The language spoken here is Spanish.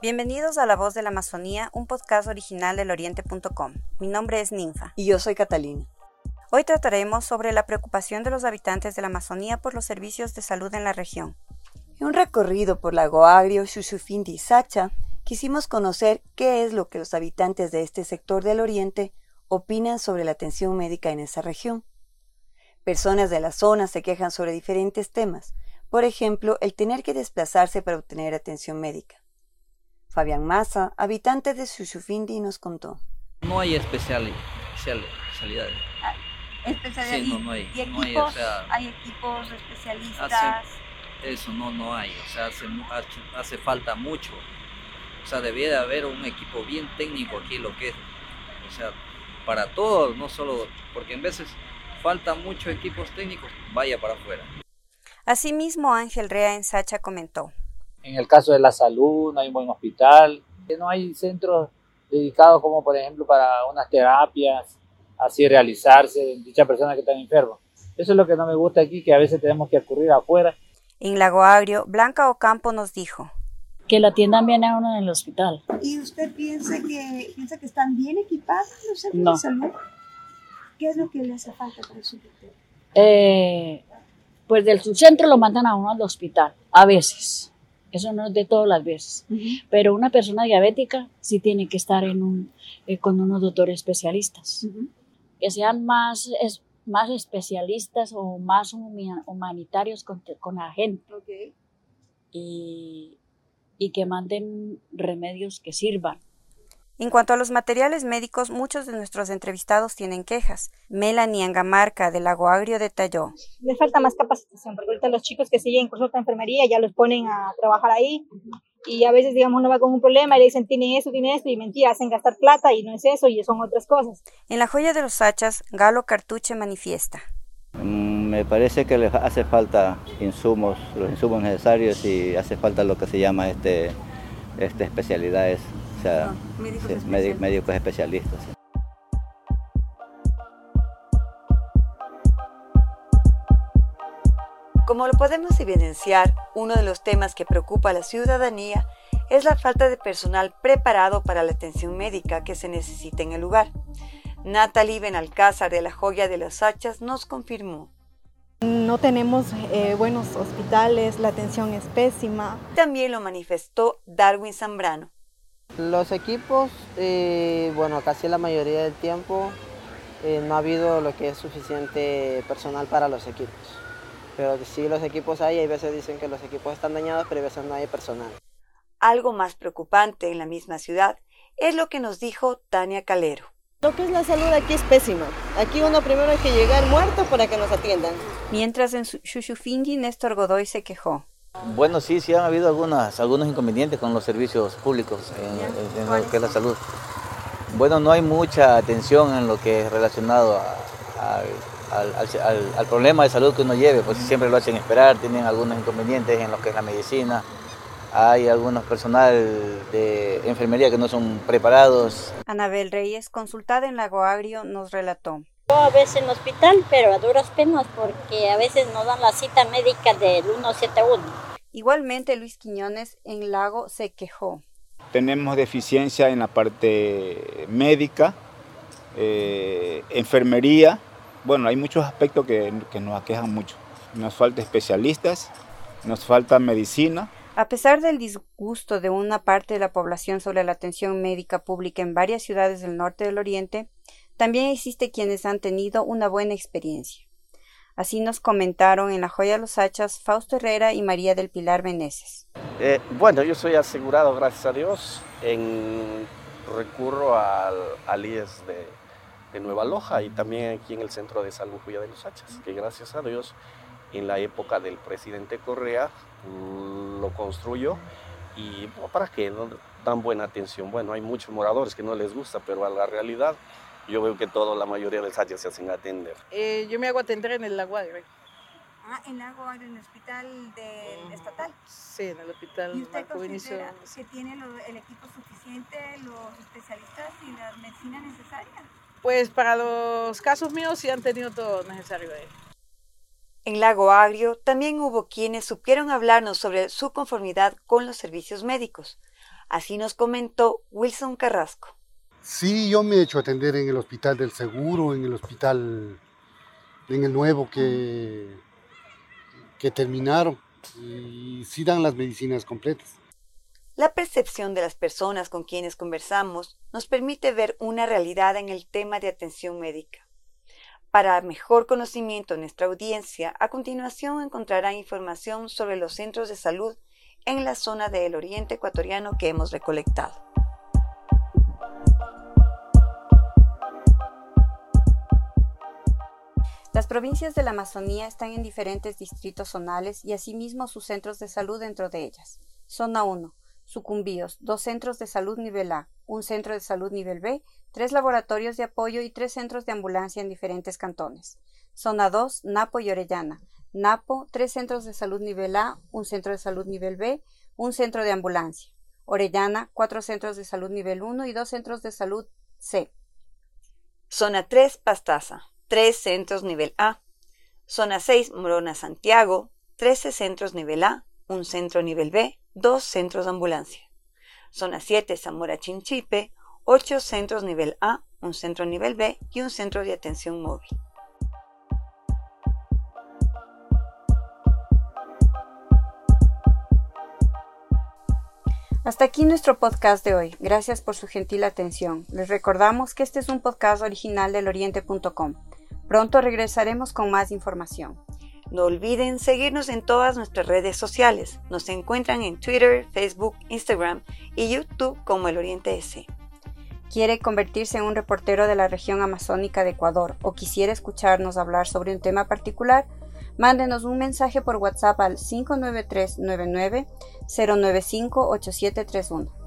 Bienvenidos a La Voz de la Amazonía, un podcast original del oriente.com. Mi nombre es Ninfa. Y yo soy Catalina. Hoy trataremos sobre la preocupación de los habitantes de la Amazonía por los servicios de salud en la región. En un recorrido por Lago Agrio, Xuxufindi y Sacha, quisimos conocer qué es lo que los habitantes de este sector del oriente opinan sobre la atención médica en esa región. Personas de la zona se quejan sobre diferentes temas, por ejemplo, el tener que desplazarse para obtener atención médica. Fabián Massa, habitante de Xuxufindi, nos contó. No hay especial, especialidades. Ah, especialidades. Sí, no, no hay. ¿Y no hay, equipos? o sea, ¿Hay equipos especialistas? Hace- eso no, no hay. O sea, hace, hace, falta mucho. O sea, debiera de haber un equipo bien técnico aquí, lo que es. O sea, para todos, no solo. Porque en veces falta mucho equipos técnicos, vaya para afuera. Asimismo, Ángel Rea en Sacha comentó. En el caso de la salud, no hay un buen hospital, no hay centros dedicados como por ejemplo para unas terapias, así realizarse en dicha persona que está enferma. Eso es lo que no me gusta aquí, que a veces tenemos que acudir afuera. En Lago Agrio, Blanca Ocampo nos dijo. que la atiendan bien a uno en el hospital. ¿Y usted piensa que, piensa que están bien equipados los centros No. de salud? ¿Qué es lo que le hace falta para su criterio? Eh, pues del subcentro lo mandan a uno al hospital, a veces. Eso no es de todas las veces. Pero una persona diabética sí tiene que estar en un, eh, con unos doctores especialistas. Que sean más, es- más especialistas o más humanitarios con, con la gente. Ok. Y, y que manden remedios que sirvan. En cuanto a los materiales médicos, muchos de nuestros entrevistados tienen quejas. Melanie Angamarca de Lago Agrio detalló. le falta más capacitación, porque ahorita los chicos que siguen cursos de enfermería ya los ponen a trabajar ahí y a veces, digamos, uno va con un problema y le dicen, tiene eso, tiene esto, y mentira, hacen gastar plata y no es eso y son otras cosas. En la joya de los Sachas, Galo Cartuche manifiesta. Mm, Me parece que les hace falta insumos, los insumos necesarios y hace falta lo que se llama este, este especialidades, o sea, sí, médi- médicos especialistas. sí. Como lo podemos evidenciar, uno de los temas que preocupa a la ciudadanía es la falta de personal preparado para la atención médica que se necesita en el lugar. Natalie Benalcázar de la Joya de los Hachas nos confirmó. No tenemos eh, buenos hospitales, la atención es pésima. También lo manifestó Darwin Zambrano. Los equipos, eh, bueno, casi la mayoría del tiempo eh, no ha habido lo que es suficiente personal para los equipos. Pero sí los equipos hay, hay veces dicen que los equipos están dañados, pero hay veces no hay personal. Algo más preocupante en la misma ciudad es lo que nos dijo Tania Calero. Lo que es la salud aquí es pésima. Aquí uno primero hay que llegar muerto para que nos atiendan. Mientras en Su- Xuxufindi, Néstor Godoy se quejó. Bueno, sí, sí han habido algunas, algunos inconvenientes con los servicios públicos en, lo que es la salud. Bueno, no hay mucha atención en lo que es relacionado al problema de salud que uno lleve, pues siempre lo hacen esperar, tienen algunos inconvenientes en lo que es la medicina, hay algunos personal de enfermería que no son preparados, Anabel Reyes, consultada en Lago Agrio, nos relató. A veces en el hospital, pero a duras penas porque a veces nos dan la cita médica del 171. Igualmente, Luis Quiñones en Lago se quejó. Tenemos deficiencia en la parte médica, eh, enfermería. Bueno, hay muchos aspectos que, que nos aquejan mucho. Nos falta especialistas, nos falta medicina. A pesar del disgusto de una parte de la población sobre la atención médica pública en varias ciudades del norte del oriente, también existe quienes han tenido una buena experiencia. Así nos comentaron en La Joya de los Hachas Fausto Herrera y María del Pilar Meneses. Eh, bueno, yo soy asegurado, gracias a Dios. En, recurro al, al IES de, de Nueva Loja y también aquí en el Centro de Salud Joya de los Hachas, que gracias a Dios en la época del presidente Correa lo construyó y para qué no dan buena atención. Bueno, hay muchos moradores que no les gusta, pero a la realidad yo veo que toda la mayoría de los hachas se hacen atender. Eh, yo me hago atender en el Lago Agrio. Ah, en Lago Agrio, en el hospital del estatal. Sí, en el hospital ¿Y usted Marco Vinicio. considera que tiene lo- el equipo suficiente, los especialistas y la medicina necesaria? Pues para los casos míos sí han tenido todo lo necesario ahí. En Lago Agrio también hubo quienes supieron hablarnos sobre su conformidad con los servicios médicos. Así nos comentó Wilson Carrasco. Sí, yo me he hecho atender en el hospital del seguro, en el hospital, en el nuevo que, que terminaron y sí dan las medicinas completas. La percepción de las personas con quienes conversamos nos permite ver una realidad en el tema de atención médica. Para mejor conocimiento de nuestra audiencia, a continuación encontrará información sobre los centros de salud en la zona del oriente ecuatoriano que hemos recolectado. Las provincias de la Amazonía están en diferentes distritos zonales y asimismo sus centros de salud dentro de ellas. Zona 1. Sucumbíos, dos centros de salud nivel A, un centro de salud nivel B, tres laboratorios de apoyo y tres centros de ambulancia en diferentes cantones. Zona 2, Napo y Orellana. Napo, tres centros de salud nivel A, un centro de salud nivel B, un centro de ambulancia. Orellana, cuatro centros de salud nivel 1 y dos centros de salud C. Zona 3, Pastaza, tres centros nivel A. Zona 6, Morona Santiago, 13 centros nivel A, un centro nivel B, dos centros de ambulancia. Zona 7, Zamora Chinchipe, 8 centros nivel A, un centro nivel B y un centro de atención móvil. Hasta aquí nuestro podcast de hoy. Gracias por su gentil atención. Les recordamos que este es un podcast original del oriente.com. Pronto regresaremos con más información. No olviden seguirnos en todas nuestras redes sociales. Nos encuentran en Twitter, Facebook, Instagram y YouTube como El Oriente S. ¿Quiere convertirse en un reportero de la región amazónica de Ecuador o quisiera escucharnos hablar sobre un tema particular? Mándenos un mensaje por WhatsApp al 59399 095 8731.